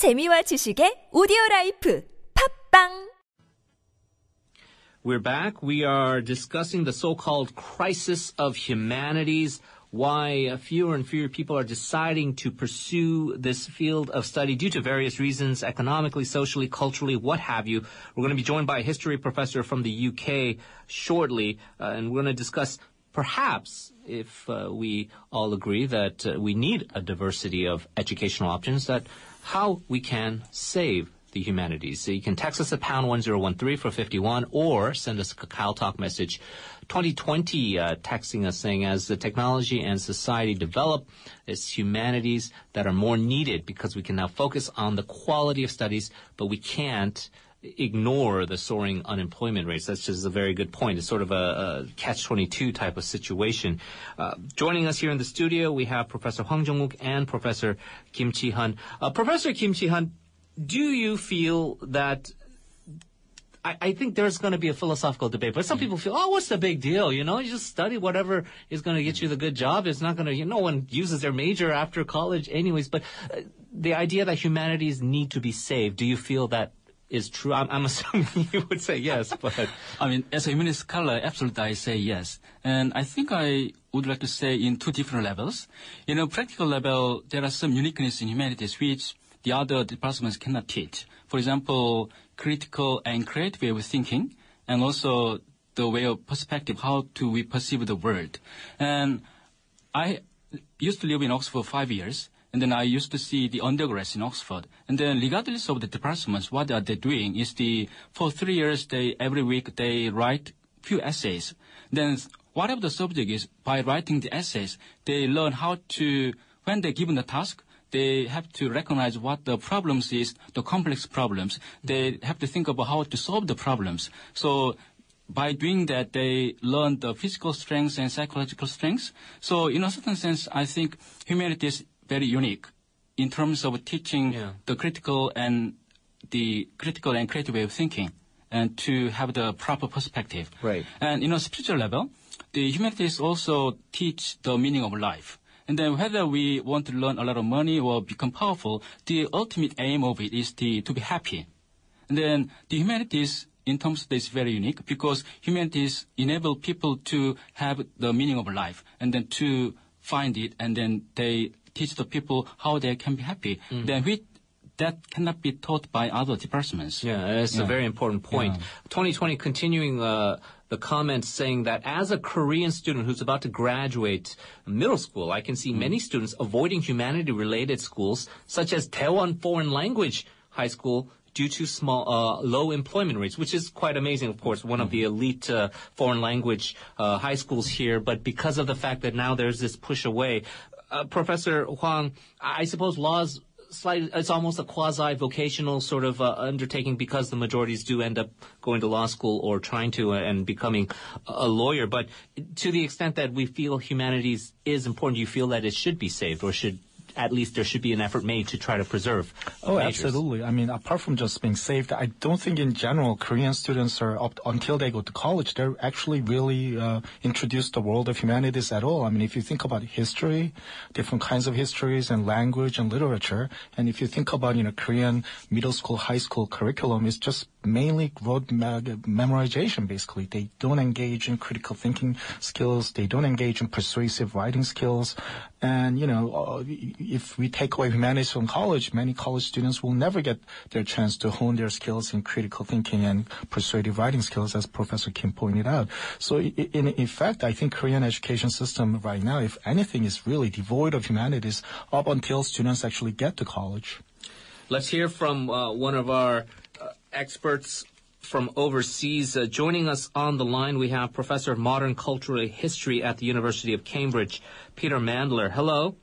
재미와 지식의 오디오 라이프 팟빵 We're back. We are discussing the so-called crisis of humanities. Why fewer and fewer people are deciding to pursue this field of study due to various reasons, economically, socially, culturally, what have you. We're going to be joined by a history professor from the UK shortly, uh, and we're going to discuss perhaps if uh, we all agree that uh, we need a diversity of educational options that how we can save the humanities. So you can text us at pound 1013 for 51 or send us a Kakao Talk message 2020 uh, texting us saying as the technology and society develop, it's humanities that are more needed because we can now focus on the quality of studies, but we can't ignore the soaring unemployment rates. That's just a very good point. It's sort of a, a catch-22 type of situation. Uh, joining us here in the studio, we have Professor Hwang Jong-wook and Professor Kim Chi-hun. Uh, Professor Kim Chi-hun, do you feel that I, I think there's going to be a philosophical debate, but some people feel, oh, what's the big deal? You know, you just study whatever is going to get you the good job. It's not going to, you know, no one uses their major after college anyways. But uh, the idea that humanities need to be saved, do you feel that is true? I'm, I'm assuming you would say yes, but. I mean, as a humanist scholar, absolutely I say yes. And I think I would like to say in two different levels. In a practical level, there are some uniqueness in humanities which the other departments cannot teach. For example, critical and creative way of thinking, and also the way of perspective, how do we perceive the world. And I used to live in Oxford for five years, and then I used to see the undergrads in Oxford. And then regardless of the departments, what are they doing is the, for three years, they, every week they write few essays. Then whatever the subject is, by writing the essays, they learn how to, when they're given the task, they have to recognize what the problems is, the complex problems. They have to think about how to solve the problems. So by doing that, they learn the physical strengths and psychological strengths. So in a certain sense, I think humanity is very unique in terms of teaching Yeah. the critical and the critical and creative way of thinking and to have the proper perspective. Right. And in a spiritual level, the humanities also teach the meaning of life. And then whether we want to learn a lot of money or become powerful, the ultimate aim of it is the, to be happy. And then the humanities in terms of this is very unique because humanities enable people to have the meaning of life and then to find it and then they teach the people how they can be happy. Then we, that cannot be taught by other departments. Yeah, that's a very important point. Yeah. 2020 continuing uh, the comments saying that as a Korean student who's about to graduate middle school, I can see many students avoiding humanity-related schools such as Daewon Foreign Language High School due to small, uh, low employment rates, which is quite amazing, of course, one of the elite uh, foreign language uh, high schools here. But because of the fact that now there's this push away, uh, Professor Hwang, I suppose laws slight, it's almost a quasi-vocational sort of uh, undertaking because the majorities do end up going to law school or trying to uh, and becoming a a lawyer. But to the extent that we feel humanities is important, do you feel that it should be saved or should at least there should be an effort made to try to preserve Oh, majors? absolutely. I mean, apart from just being saved, I don't think in general Korean students are up until they go to college, they're actually really uh, introduced to the world of humanities at all. I mean, if you think about history, different kinds of histories and language and literature, and if you think about you know Korean middle school, high school curriculum, it's just mainly rote me- memorization. Basically, they don't engage in critical thinking skills. They don't engage in persuasive writing skills. And, you know, uh, if we take away humanities from college, many college students will never get their chance to hone their skills in critical thinking and persuasive writing skills, as Professor Kim pointed out. So in effect, I think Korean education system right now, if anything, is really devoid of humanities up until students actually get to college. Let's hear from uh, one of our uh, experts from overseas. Uh, joining us on the line, we have Professor of Modern Cultural History at the University of Cambridge, Peter Mandler. Hello.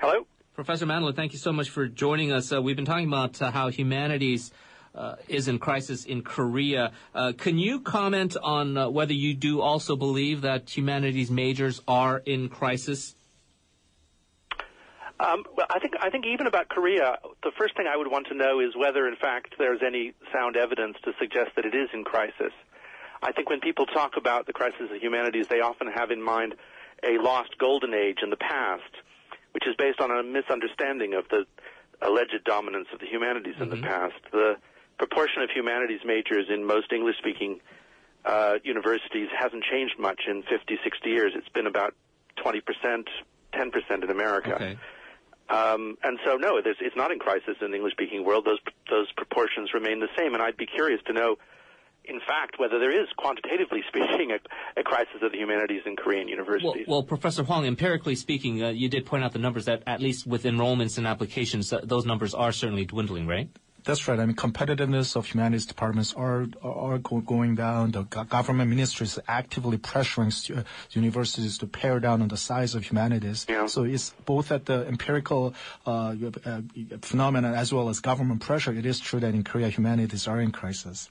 Hello. Professor Mandler, thank you so much for joining us. Uh, we've been talking about uh, how humanities uh, is in crisis in Korea. Uh, can you comment on uh, whether you do also believe that humanities majors are in crisis? Um, well, I think I think even about Korea, the first thing I would want to know is whether, in fact, there's any sound evidence to suggest that it is in crisis. I think when people talk about the crisis of humanities, they often have in mind a lost golden age in the past, which is based on a misunderstanding of the alleged dominance of the humanities in the past. The proportion of humanities majors in most English-speaking uh, universities hasn't changed much in 50, 60 years. It's been about 20%, 10% in America. Okay. Um, and so, no, there's, it's not in crisis in the English-speaking world. Those those proportions remain the same. And I'd be curious to know, in fact, whether there is, quantitatively speaking, a, a crisis of the humanities in Korean Well, universities. well, Professor Hwang, empirically speaking, uh, you did point out the numbers that at least with enrollments and applications, uh, those numbers are certainly dwindling, right? That's right. I mean, competitiveness of humanities departments are are go- going down. The go- government ministry is actively pressuring stu- universities to pare down on the size of humanities. Yeah. So it's both at the empirical uh, uh, phenomenon as well as government pressure. It is true that in Korea humanities are in crisis.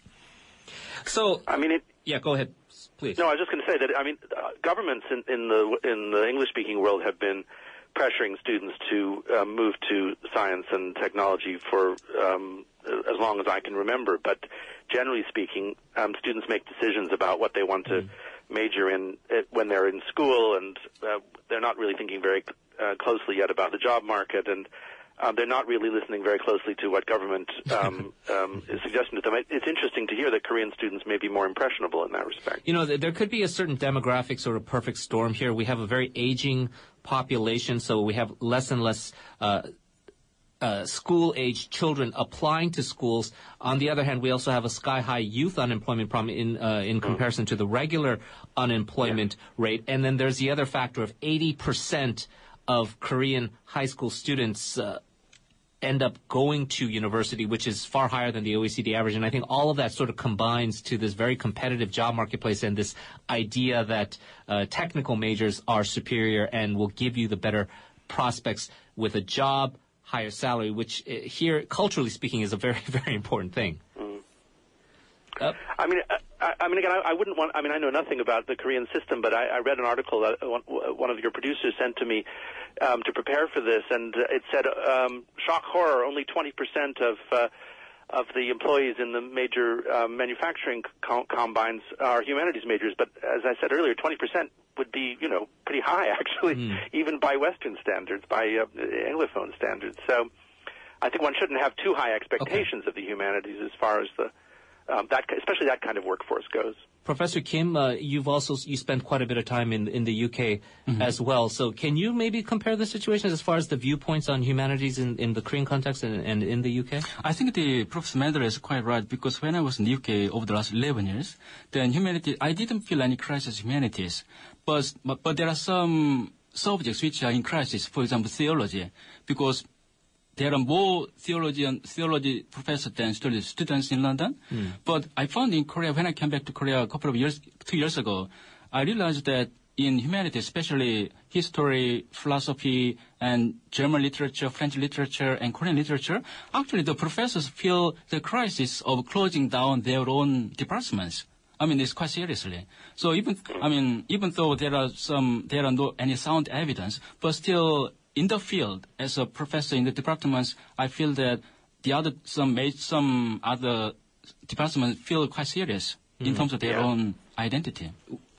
So, I mean, it, yeah, go ahead, please. No, I was just going to say that I mean, uh, governments in, in the in the English-speaking world have been pressuring students to uh, move to science and technology for um, as long as I can remember. But generally speaking, um, students make decisions about what they want to major in uh, when they're in school, and uh, they're not really thinking very uh, closely yet about the job market and. Um, they're not really listening very closely to what government um, um, is suggesting to them. It, it's interesting to hear that Korean students may be more impressionable in that respect. You know, th- there could be a certain demographic sort of perfect storm here. We have a very aging population, so we have less and less uh, uh, school-age children applying to schools. On the other hand, we also have a sky-high youth unemployment problem in uh, in comparison to the regular unemployment rate. And then there's the other factor of 80% of Korean high school students. Uh, end up going to university, which is far higher than the OECD average. And I think all of that sort of combines to this very competitive job marketplace and this idea that uh, technical majors are superior and will give you the better prospects with a job, higher salary, which uh, here, culturally speaking, is a very, very important thing. Uh, I mean, I, I mean, again, I, I wouldn't want. I mean, I know nothing about the Korean system, but I, I read an article that one, one of your producers sent to me um, to prepare for this, and uh, it said, um, shock horror, only 20% of uh, of the employees in the major um, manufacturing com- combines are humanities majors. But as I said earlier, 20% would be, you know, pretty high actually, even by Western standards, by uh, Anglophone standards. So. I think one shouldn't have too high expectations of the humanities as far as the um, that, especially that kind of workforce goes. Professor Kim, uh, you've also you spent quite a bit of time in in the UK as well. So can you maybe compare the situations as far as the viewpoints on humanities in, in the Korean context and, and in the UK? I think the Professor Mandler is quite right because when I was in the UK over the last 11 years, then humanity, I didn't feel any crisis in humanities. But, but, but there are some subjects which are in crisis, for example, theology, because there are more theologian, theology professors than students, students in London. Hmm. But I found in Korea, when I came back to Korea a couple of years, two years ago, I realized that in humanities, especially history, philosophy, and German literature, French literature, and Korean literature, actually the professors feel the crisis of closing down their own departments. I mean, it's quite seriously. So even, I mean, even though there are some, there are no any sound evidence, but still in the field, as a professor in the departments, I feel that the other, some, ma- some other departments feel quite serious in terms of their Yeah. own identity.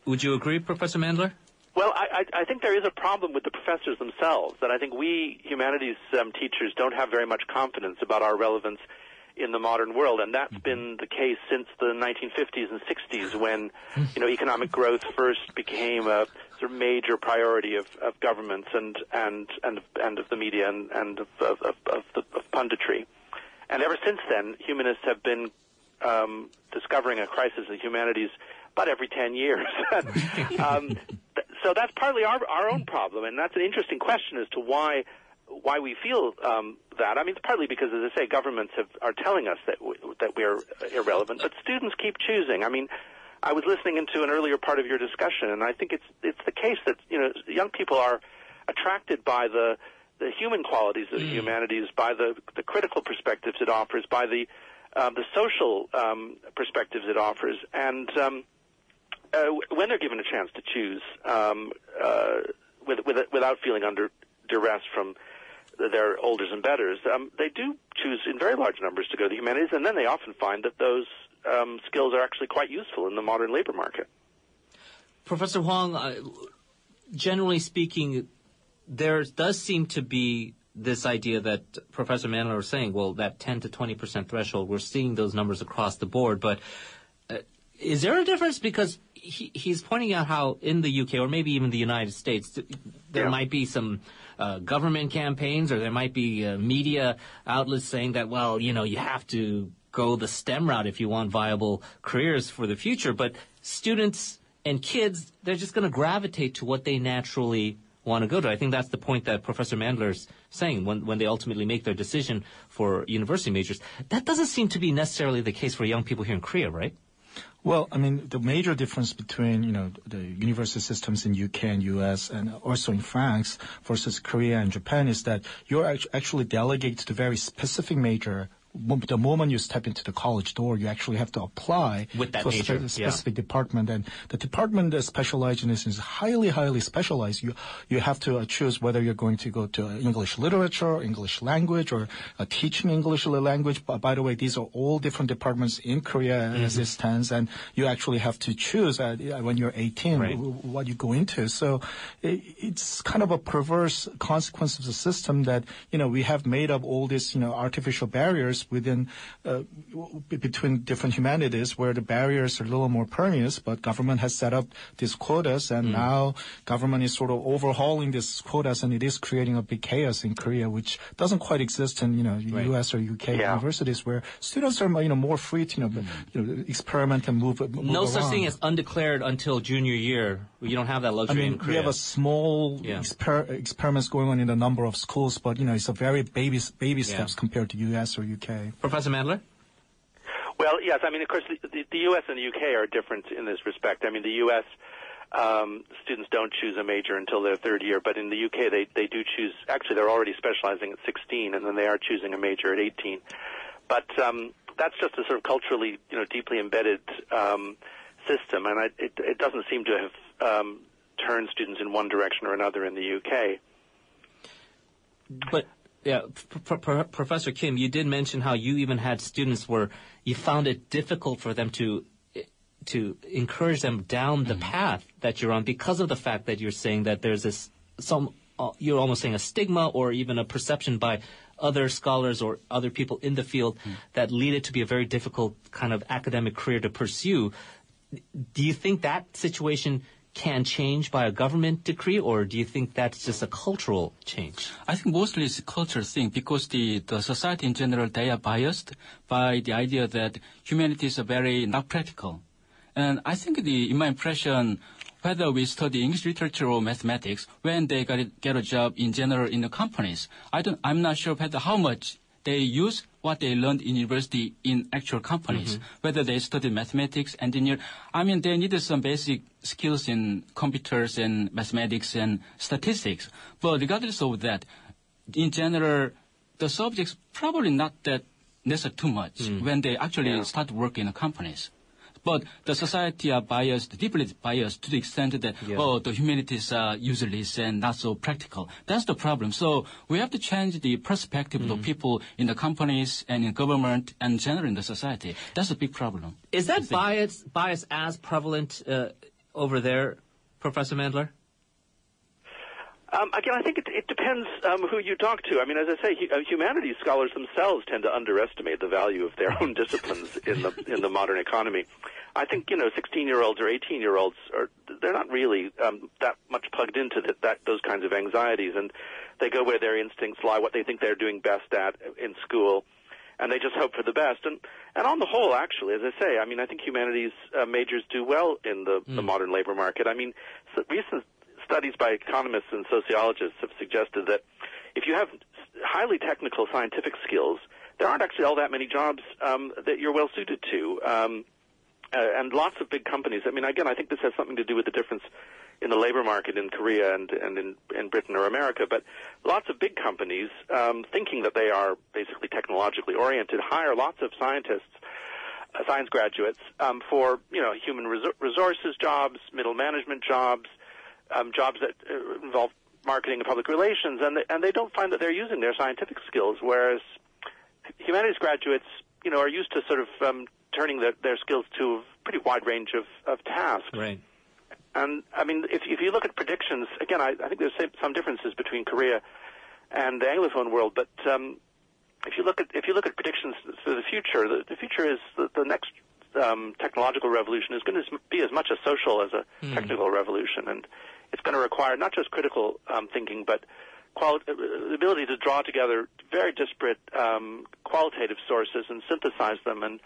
Would you agree, Professor Mandler? Well, I, I, I think there is a problem with the professors themselves, that I think we humanities um, teachers don't have very much confidence about our relevance in the modern world, and that's been the case since the 1950s and 60s, when you know economic growth first became a sort of major priority of, of governments and and and and of the media and and of of, of, of, the, of punditry, and ever since then, humanists have been um, discovering a crisis in humanities about every 10 years. um, th- so that's partly our, our own problem, and that's an interesting question as to why why we feel um, that. I mean, it's partly because, as I say, governments have, are telling us that we, that we're irrelevant, but students keep choosing. I mean, I was listening into an earlier part of your discussion, and I think it's it's the case that you know young people are attracted by the the human qualities of the humanities, by the the critical perspectives it offers, by the um, the social um, perspectives it offers, and um, uh, when they're given a chance to choose, um, uh, with, with, without feeling under duress from their olders and betters, um, they do choose in very large numbers to go to the humanities, and then they often find that those um, skills are actually quite useful in the modern labor market. Professor Hwang, uh, generally speaking, there does seem to be this idea that Professor Mandler was saying, well, that 10 to 20 percent threshold, we're seeing those numbers across the board, but uh, is there a difference? Because he, he's pointing out how in the UK or maybe even the United States, there Yeah. might be some uh, government campaigns or there might be uh, media outlets saying that, well, you know, you have to go the STEM route if you want viable careers for the future. But students and kids, they're just going to gravitate to what they naturally want to go to. I think that's the point that Professor Mandler's saying when, when they ultimately make their decision for university majors. That doesn't seem to be necessarily the case for young people here in Korea, right? Well, I mean, the major difference between, you know, the university systems in UK and US and also in France versus Korea and Japan is that you're actually delegated to very specific major. The moment you step into the college door, you actually have to apply With that to a major, spe- yeah. specific department. And the department that specializes in this is highly, highly specialized. You you have to uh, choose whether you're going to go to English literature, English language, or uh, teaching English language. But by the way, these are all different departments in Korea as it stands, and you actually have to choose uh, when you're 18 Right. what you go into. So i it's kind of a perverse consequence of the system that you know we have made up all these you know artificial barriers within uh, between different humanities where the barriers are a little more permeous, but government has set up these quotas, and now government is sort of overhauling these quotas, and it is creating a big chaos in Korea, which doesn't quite exist in you know Right. U.S. or UK Yeah. universities where students are you know more free to you know, b- you know experiment and move. move No such around. thing as undeclared until junior year. You don't have that I luxury mean, in we have a small Yeah. exper- experiments going on in a number of schools, but you know, it's a very baby baby Yeah. steps compared to U.S. or U.K. Professor Mandler? Well, yes. I mean, of course, the, the, the U.S. and the U.K. are different in this respect. I mean, the U.S. Um, students don't choose a major until their third year, but in the U.K. they they do choose. Actually, they're already specializing at 16, and then they are choosing a major at 18. But um, that's just a sort of culturally, you know, deeply embedded um, system, and I, it, it doesn't seem to have um, turned students in one direction or another in the U.K. But yeah, P- P- Professor Kim, you did mention how you even had students where you found it difficult for them to to encourage them down the path that you're on because of the fact that you're saying that there's this some uh, you're almost saying a stigma or even a perception by other scholars or other people in the field that lead it to be a very difficult kind of academic career to pursue. Do you think that situation can change by a government decree, or do you think that's just a cultural change? I think mostly it's a cultural thing because the, the society in general, they are biased by the idea that humanities are very not practical. And I think the, in my impression, whether we study English literature or mathematics, when they get, get a job in general in the companies, I don't, I'm not sure whether how much they use what they learned in university in actual companies, mm-hmm. whether they study mathematics, engineer. I mean, they needed some basic skills in computers and mathematics and statistics. But regardless of that, in general, the subjects probably not that necessary too much mm. when they actually Yeah. start working in companies. But the society are biased, deeply biased to the extent that, Yeah. oh, the humanities are useless and not so practical. That's the problem. So we have to change the perspective of people in the companies and in government and generally in the society. That's a big problem. Is that bias bias as prevalent uh, over there, Professor Mandler? Um, again, I think it, it depends um, who you talk to. I mean, as I say, hu- uh, humanities scholars themselves tend to underestimate the value of their own disciplines in the in the modern economy. I think you know, 16-year-olds or 18-year-olds are they're not really um, that much plugged into that, that those kinds of anxieties, and they go where their instincts lie, what they think they're doing best at in school, and they just hope for the best. And and on the whole, actually, as I say, I mean, I think humanities uh, majors do well in the, the modern labor market. I mean, so recent studies by economists and sociologists have suggested that if you have highly technical scientific skills, there aren't actually all that many jobs um, that you're well suited to. Um, uh, and lots of big companies. I mean, again, I think this has something to do with the difference in the labor market in Korea and, and in, in Britain or America. But lots of big companies, um, thinking that they are basically technologically oriented, hire lots of scientists, uh, science graduates, um, for you know human resor- resources jobs, middle management jobs, um, jobs that uh, involve marketing and public relations, and they, and they don't find that they're using their scientific skills, whereas humanities graduates, you know, are used to sort of um, turning their, their skills to a pretty wide range of, of tasks. Right. And I mean, if, if you look at predictions, again, I, I think there's some- some differences between Korea and the Anglophone world. But um, if you look at if you look at predictions for the future, the, the future is the, the next um, technological revolution is going to be as much a social as a Hmm. technical revolution, and it's going to require not just critical um, thinking, but quali- uh, the ability to draw together very disparate um, qualitative sources and synthesize them and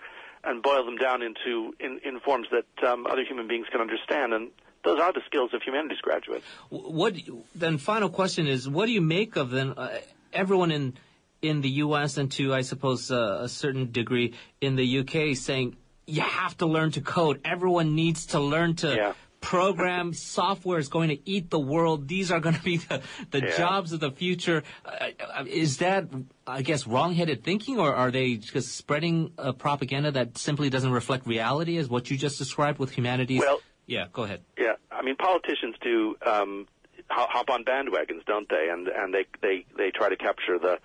and boil them down into in, in forms that um, other human beings can understand. And those are the skills of humanities graduates. What then? Final question is: What do you make of then? Uh, everyone in in the U.S. and to I suppose uh, a certain degree in the UK saying you have to learn to code. Everyone needs to learn to. Yeah. Program software is going to eat the world. These are going to be the, the Yeah. jobs of the future. Uh, uh, is that, I guess, wrong-headed thinking, or are they just spreading a propaganda that simply doesn't reflect reality, as what you just described with humanities? Well- yeah, go ahead. Yeah, I mean politicians do um, hop on bandwagons, don't they? And and they they they try to capture the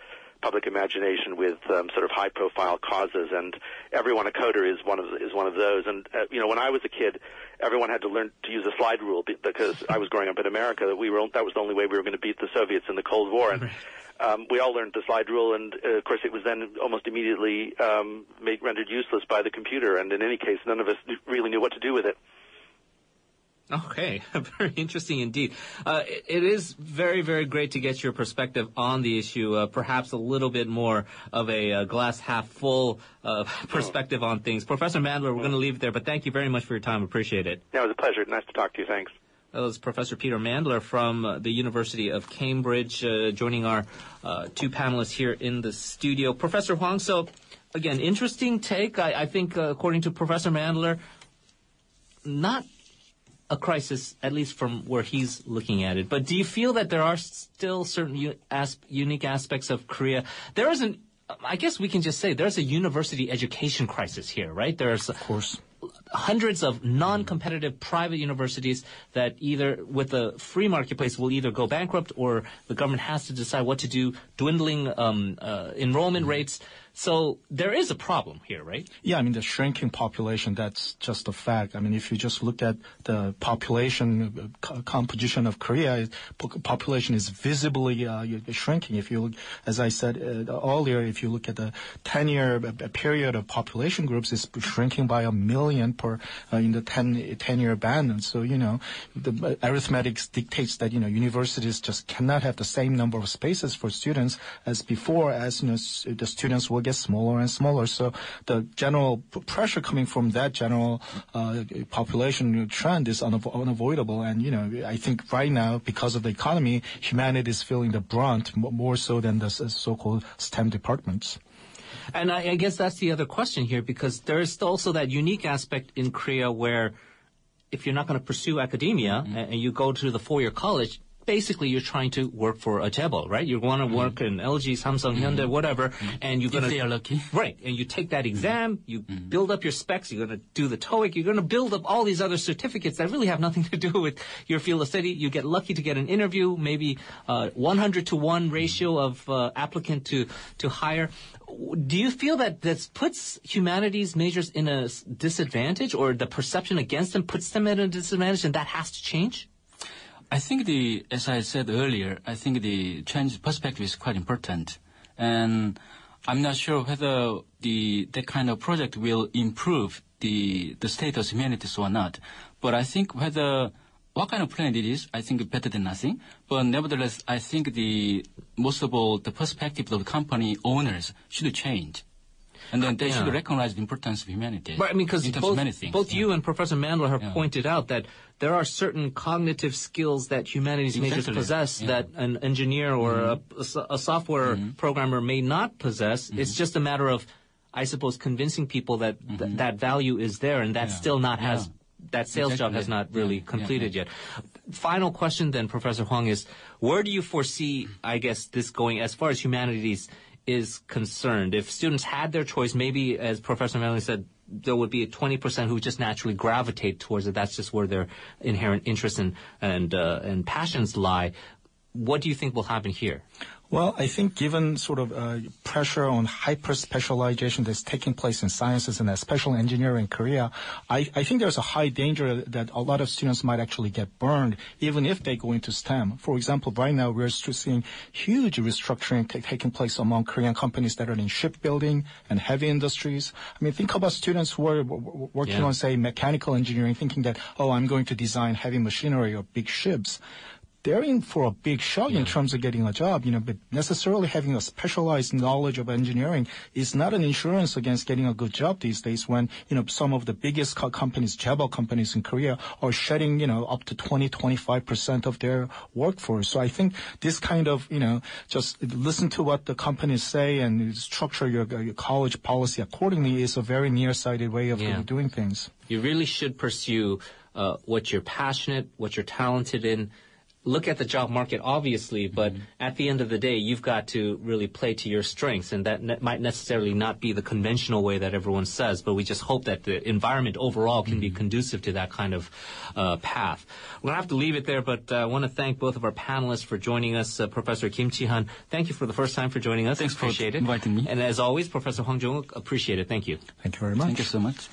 public imagination with um, sort of high profile causes, and everyone a coder is one of is one of those. And uh, you know, when I was a kid, everyone had to learn to use a slide rule be- because I was growing up in America. That we were that was the only way we were going to beat the Soviets in the Cold War, and um, we all learned the slide rule. And uh, of course, it was then almost immediately um, made rendered useless by the computer. And in any case, none of us really knew what to do with it. Okay, very interesting indeed. Uh, it, it is very, very great to get your perspective on the issue. Uh, perhaps a little bit more of a uh, glass half full uh, perspective on things. Professor Mandler, we're going to leave it there, but thank you very much for your time. Appreciate it. Yeah, it was a pleasure. Nice to talk to you. Thanks. That was Professor Peter Mandler from uh, the University of Cambridge, uh, joining our uh, two panelists here in the studio. Professor Hwang, so again, interesting take. I, I think, uh, according to Professor Mandler, not a crisis, at least from where he's looking at it. But do you feel that there are still certain u- as- unique aspects of Korea? There isn't. I guess we can just say there's a university education crisis here, right? There's Of course. hundreds of non-competitive private universities that either with the free marketplace will either go bankrupt or the government has to decide what to do, dwindling um, uh, enrollment rates. So there is a problem here, right? Yeah, I mean, the shrinking population, that's just a fact. I mean, if you just look at the population uh, composition of Korea, population is visibly uh, shrinking. If you look, as I said uh, earlier, if you look at the 10-year uh, period of population groups, it's shrinking by a million per in the 10, 10-year band. And so, you know, the arithmetic dictates that, you know, universities just cannot have the same number of spaces for students as before, as, you know, the students will get smaller and smaller. So the general pressure coming from that general uh, population trend is unavo- unavoidable. And, you know, I think right now, because of the economy, humanity is feeling the brunt m- more so than the s- so-called STEM departments. And I, I guess that's the other question here because there is also that unique aspect in Korea where if you're not going to pursue academia Mm-hmm. and, and you go to the four-year college, basically you're trying to work for a chaebol, right? You want to work in LG, Samsung, Hyundai, whatever, and you're going Mm-hmm. If they are lucky. Right, and you take that exam, you Mm-hmm. build up your specs, you're going to do the TOEIC, you're going to build up all these other certificates that really have nothing to do with your field of study. You get lucky to get an interview, maybe uh, 100 to 1 ratio of uh, applicant to, to hire. Do you feel that this puts humanities majors in a disadvantage or the perception against them puts them at a disadvantage and that has to change? I think the, as I said earlier, I think the change perspective is quite important. And I'm not sure whether the, that kind of project will improve the, the status of humanities or not. But I think whether, what kind of plan it is, I think better than nothing. But nevertheless, I think the, most of all, the perspective of the company owners should change. And then they Yeah. should recognize the importance of humanity. Right, I mean, because both, of many things. both yeah. you and Professor Mandler have Yeah. pointed out that there are certain cognitive skills that humanities majors Exactly. possess Yeah. that an engineer or Mm-hmm. a, a so- a software programmer may not possess. Mm-hmm. It's just a matter of, I suppose, convincing people that th- that value is there and that Mm-hmm. Yeah. still not has. Yeah. That sales job has not really Yeah, yeah, completed yeah. yet. Final question then, Professor Hwang, is where do you foresee, I guess, this going as far as humanities is concerned? If students had their choice, maybe, as Professor Mandler said, there would be a 20% who just naturally gravitate towards it. That's just where their inherent interests and, and, uh, and passions lie. What do you think will happen here? Well, I think given sort of uh, pressure on hyper specialization that's taking place in sciences and especially engineering in Korea, I, I think there's a high danger that a lot of students might actually get burned even if they go into STEM. For example, right now we're seeing huge restructuring t- taking place among Korean companies that are in shipbuilding and heavy industries. I mean, think about students who are w- w- working Yeah. on, say, mechanical engineering, thinking that, oh, I'm going to design heavy machinery or big ships they're in for a big shock in terms of getting a job, you know, but necessarily having a specialized knowledge of engineering is not an insurance against getting a good job these days when, you know, some of the biggest co- companies, chaebol companies in Korea are shedding, you know, up to 20, 25% of their workforce. So I think this kind of, you know, just listen to what the companies say and structure your, your college policy accordingly is a very nearsighted way of Yeah. doing things. You really should pursue uh, what you're passionate, what you're talented in. Look at the job market, obviously, but at the end of the day, you've got to really play to your strengths, and that ne- might necessarily not be the conventional way that everyone says. But we just hope that the environment overall can be conducive to that kind of uh, path. We're gonna have to leave it there, but uh, I want to thank both of our panelists for joining us. Uh, Professor Kim Chi-han, thank you for the first time for joining us. Thanks for it. inviting me. And as always, Professor Hwang Jung, appreciate it. Thank you. Thank you very much. Thank you so much.